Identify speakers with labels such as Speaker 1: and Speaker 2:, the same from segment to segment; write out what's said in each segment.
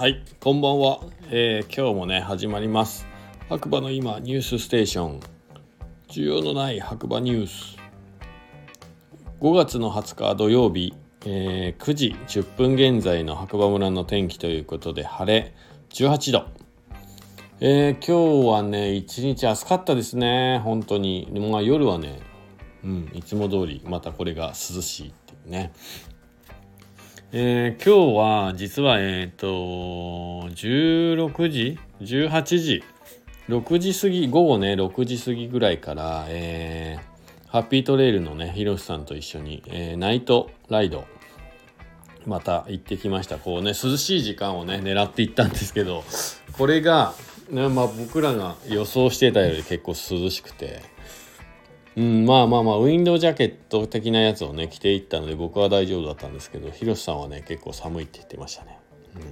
Speaker 1: はい、こんばんは、えー今日もね始まります。白馬の今ニュースステーション。需要のない白馬ニュース。5月の20日土曜日、えー9時10分現在の白馬村の天気ということで晴れ18度。えー今日はね一日暑かったですね。本当に。まあ夜はねうんいつも通りまたこれが涼しいっていうね。えー今日は実はえっ、と16時？18時？6時過ぎ午後ね6時過ぎぐらいから、えーハッピートレイルのねひろしさんと一緒に、えーナイトライドまた行ってきました。こうね涼しい時間をね狙っていったんですけどこれが、ねまあ、僕らが予想してたより結構涼しくてうん、まあまあまあウィンドウジャケット的なやつをね着ていったので僕は大丈夫だったんですけどひろしさんはね結構寒いって言ってましたね、うん。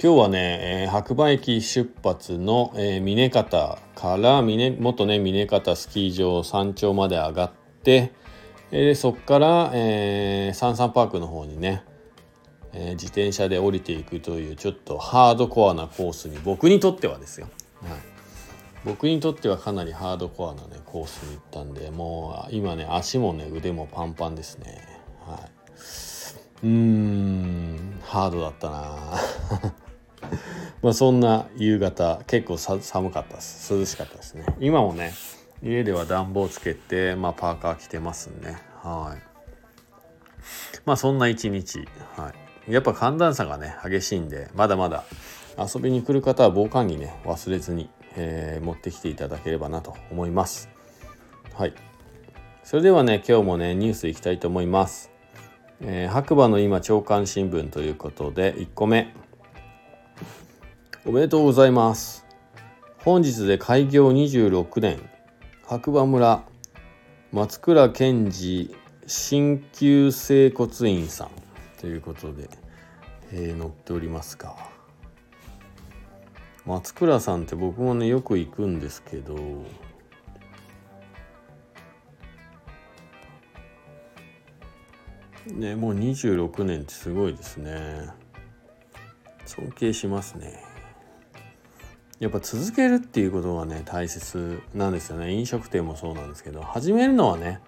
Speaker 1: 今日はね、えー白馬駅出発の、えー峰方から峰元ね峰方スキー場山頂まで上がって、えーそこから、えーサンサンパークの方にね、えー自転車で降りていくというちょっとハードコアなコースに僕にとってはですよ、はい、僕にとってはかなりハードコアなねコースに行ったんでもう今ね足もね腕もパンパンですね。はい。うーんハードだったな。まあそんな夕方結構寒かったです。涼しかったですね。今もね家では暖房つけて、まあ、パーカー着てますんで。はい。まあそんな一日。はい。やっぱ寒暖差がね激しいんでまだまだ遊びに来る方は防寒着ね忘れずに、えー持ってきていただければなと思います。はい。それではね今日もねニュースいきたいと思います、えー白馬の今朝刊新聞ということで1個目。おめでとうございます。本日で開業26年。白馬村。松倉健治鍼灸整骨院さん。ということで、えー載っておりますか松倉さんって僕もねよく行くんですけどねもう26年ってすごいですね。尊敬しますね。やっぱ続けるっていうことがね大切なんですよね。飲食店もそうなんですけど始めるのはね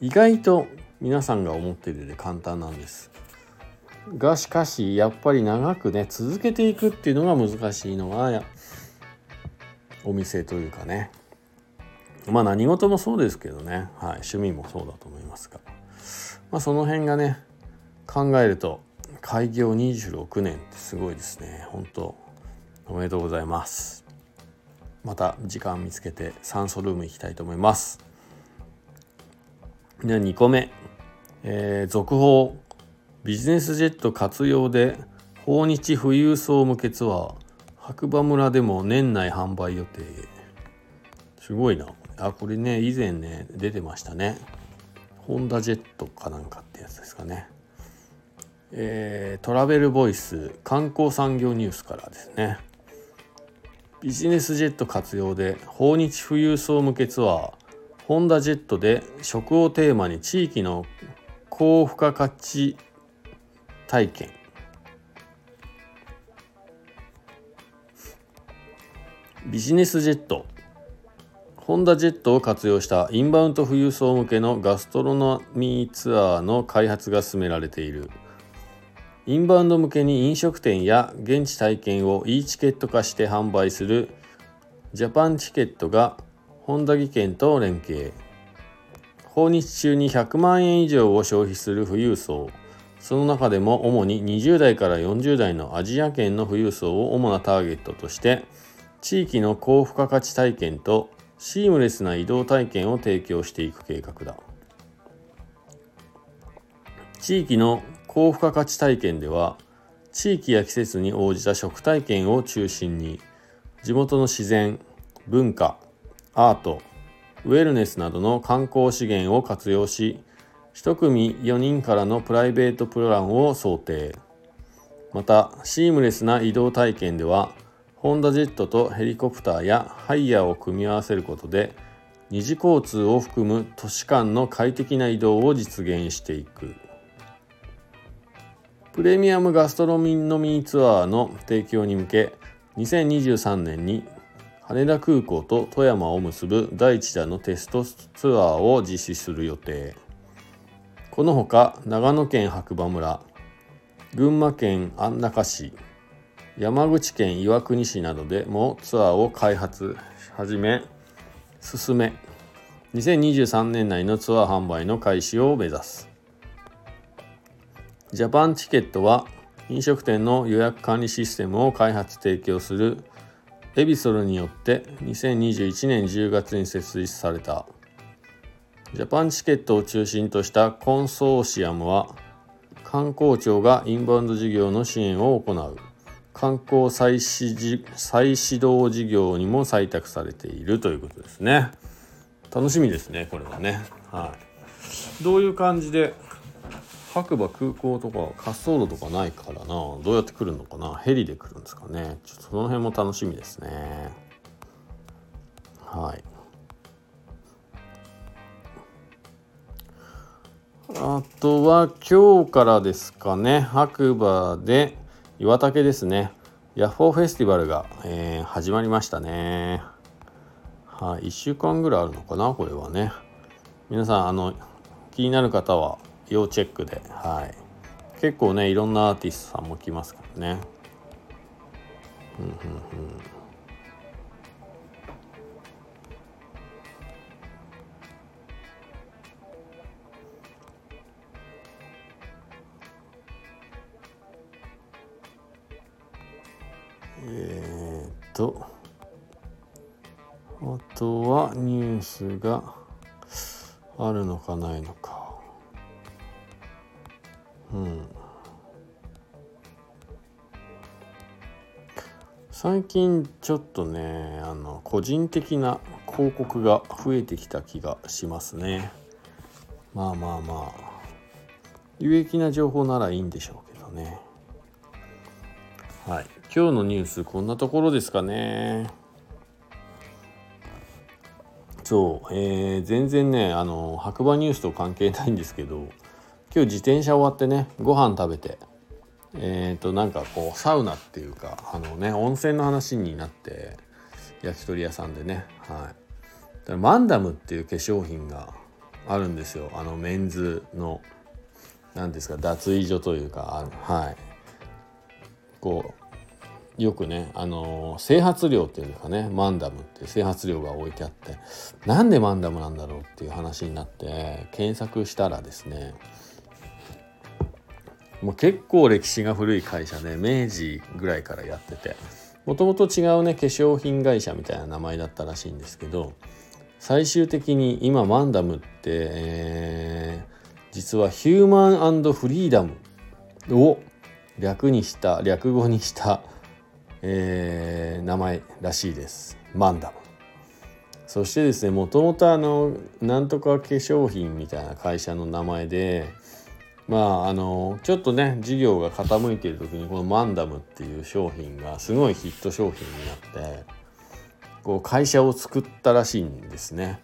Speaker 1: 意外と皆さんが思っているより簡単なんです。がしかしやっぱり長くね続けていくっていうのが難しいのがお店というかね。まあ何事もそうですけどね、はい、趣味もそうだと思いますが、まあ、その辺がね考えると開業26年ってすごいですね。本当おめでとうございます。また時間見つけて酸素ルーム行きたいと思います。では2個目、えー続報。ビジネスジェット活用で訪日富裕層向けツアー白馬村でも年内販売予定。すごいな。あこれね以前ね出てましたね。ホンダジェットかなんかってやつですかね。えートラベルボイス観光産業ニュースからですね。ビジネスジェット活用で訪日富裕層向けツアーホンダジェットで食をテーマに地域の高付加価値体験。ビジネスジェット。ホンダジェットを活用したインバウンド富裕層向けのガストロノミーツアーの開発が進められている。インバウンド向けに飲食店や現地体験を e チケット化して販売するジャパンチケットが本田技研と連携。訪日中に100万円以上を消費する富裕層。その中でも主に20代から40代のアジア圏の富裕層を主なターゲットとして地域の高付加価値体験とシームレスな移動体験を提供していく計画だ。地域の高付加価値体験では地域や季節に応じた食体験を中心に地元の自然文化アートウェルネスなどの観光資源を活用し1組4人からのプライベートプランを想定。またシームレスな移動体験ではホンダジェットとヘリコプターやハイヤーを組み合わせることで二次交通を含む都市間の快適な移動を実現していく。プレミアムガストロミノミーツアーの提供に向け2023年に羽田空港と富山を結ぶ第1弾のテストツアーを実施する予定。このほか長野県白馬村群馬県安中市山口県岩国市などでもツアーを開発始め進め2023年内のツアー販売の開始を目指す。ジャパンチケットは飲食店の予約管理システムを開発提供するエビソルによって2021年10月に設立された。ジャパンチケットを中心としたコンソーシアムは観光庁がインバウンド事業の支援を行う。観光再始再始動事業にも採択されているということですね。楽しみですねこれはね。はい。どういう感じで白馬空港とか滑走路とかないからな？どうやって来るのかな？ヘリで来るんですかね？ちょっとその辺も楽しみですね。はい。あとは今日からですかね。白馬で岩竹ですね。ヤッホーフェスティバルが、えー、始まりましたね。はい、1週間ぐらいあるのかなこれはね。皆さんあの気になる方は要チェックで、はい、結構ねいろんなアーティストさんも来ますからね。うんうんうん。え、っとあとはニュースがあるのかないのか。うん。最近ちょっとねあの個人的な広告が増えてきた気がしますね。まあまあまあ有益な情報ならいいんでしょうけどね。はい。今日のニュースこんなところですかね。そう、えー、全然ねあの白馬ニュースと関係ないんですけど今日自転車終わってねご飯食べてえっ、ー、となんかこうサウナっていうかあのね温泉の話になって焼き鳥屋さんでねはい。マンダムっていう化粧品があるんですよ。あのメンズの何ですか脱衣所というかはい。こうよくねあの整髪料っていうんですかねマンダムって整髪料が置いてあってなんでマンダムなんだろうっていう話になって検索したらですねもう結構歴史が古い会社で明治ぐらいからやっててもともと違うね化粧品会社みたいな名前だったらしいんですけど最終的に今マンダムって、えー、実はヒューマンフリーダムを略にした略語にした、えー、名前らしいですマンダムそしてですねもともとあのなんとか化粧品みたいな会社の名前でまああのちょっとね事業が傾いている時にこのマンダムっていう商品がすごいヒット商品になってこう会社を作ったらしいんですね。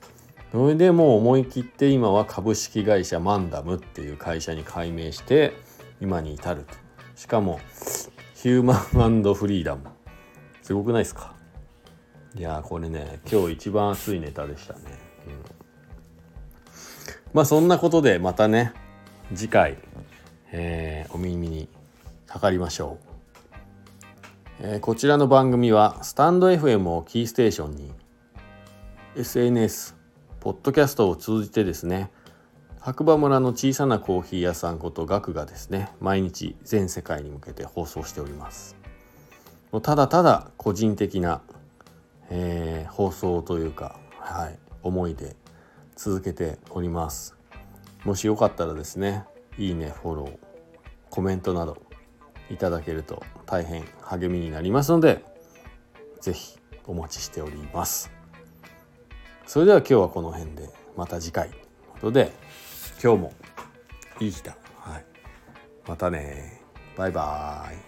Speaker 1: それでもう思い切って今は株式会社マンダムっていう会社に改名して今に至ると。しかもヒューマンフリーダム。すごくないですか？いやこれね今日一番熱いネタでしたね。うん、まあそんなことでまたね次回、えー、お耳にかかりましょう、えー、こちらの番組はスタンド FM をキーステーションに SNS ポッドキャストを通じてですね白馬村の小さなコーヒー屋さんことガクがですね毎日全世界に向けて放送しております。ただただ個人的な、えー、放送というか、はい、思いで続けております。もしよかったらですねいいねフォローコメントなどいただけると大変励みになりますので是非お待ちしております。それでは今日はこの辺でまた次回ということで今日もいい日だ、はい、またね。バイバーイ。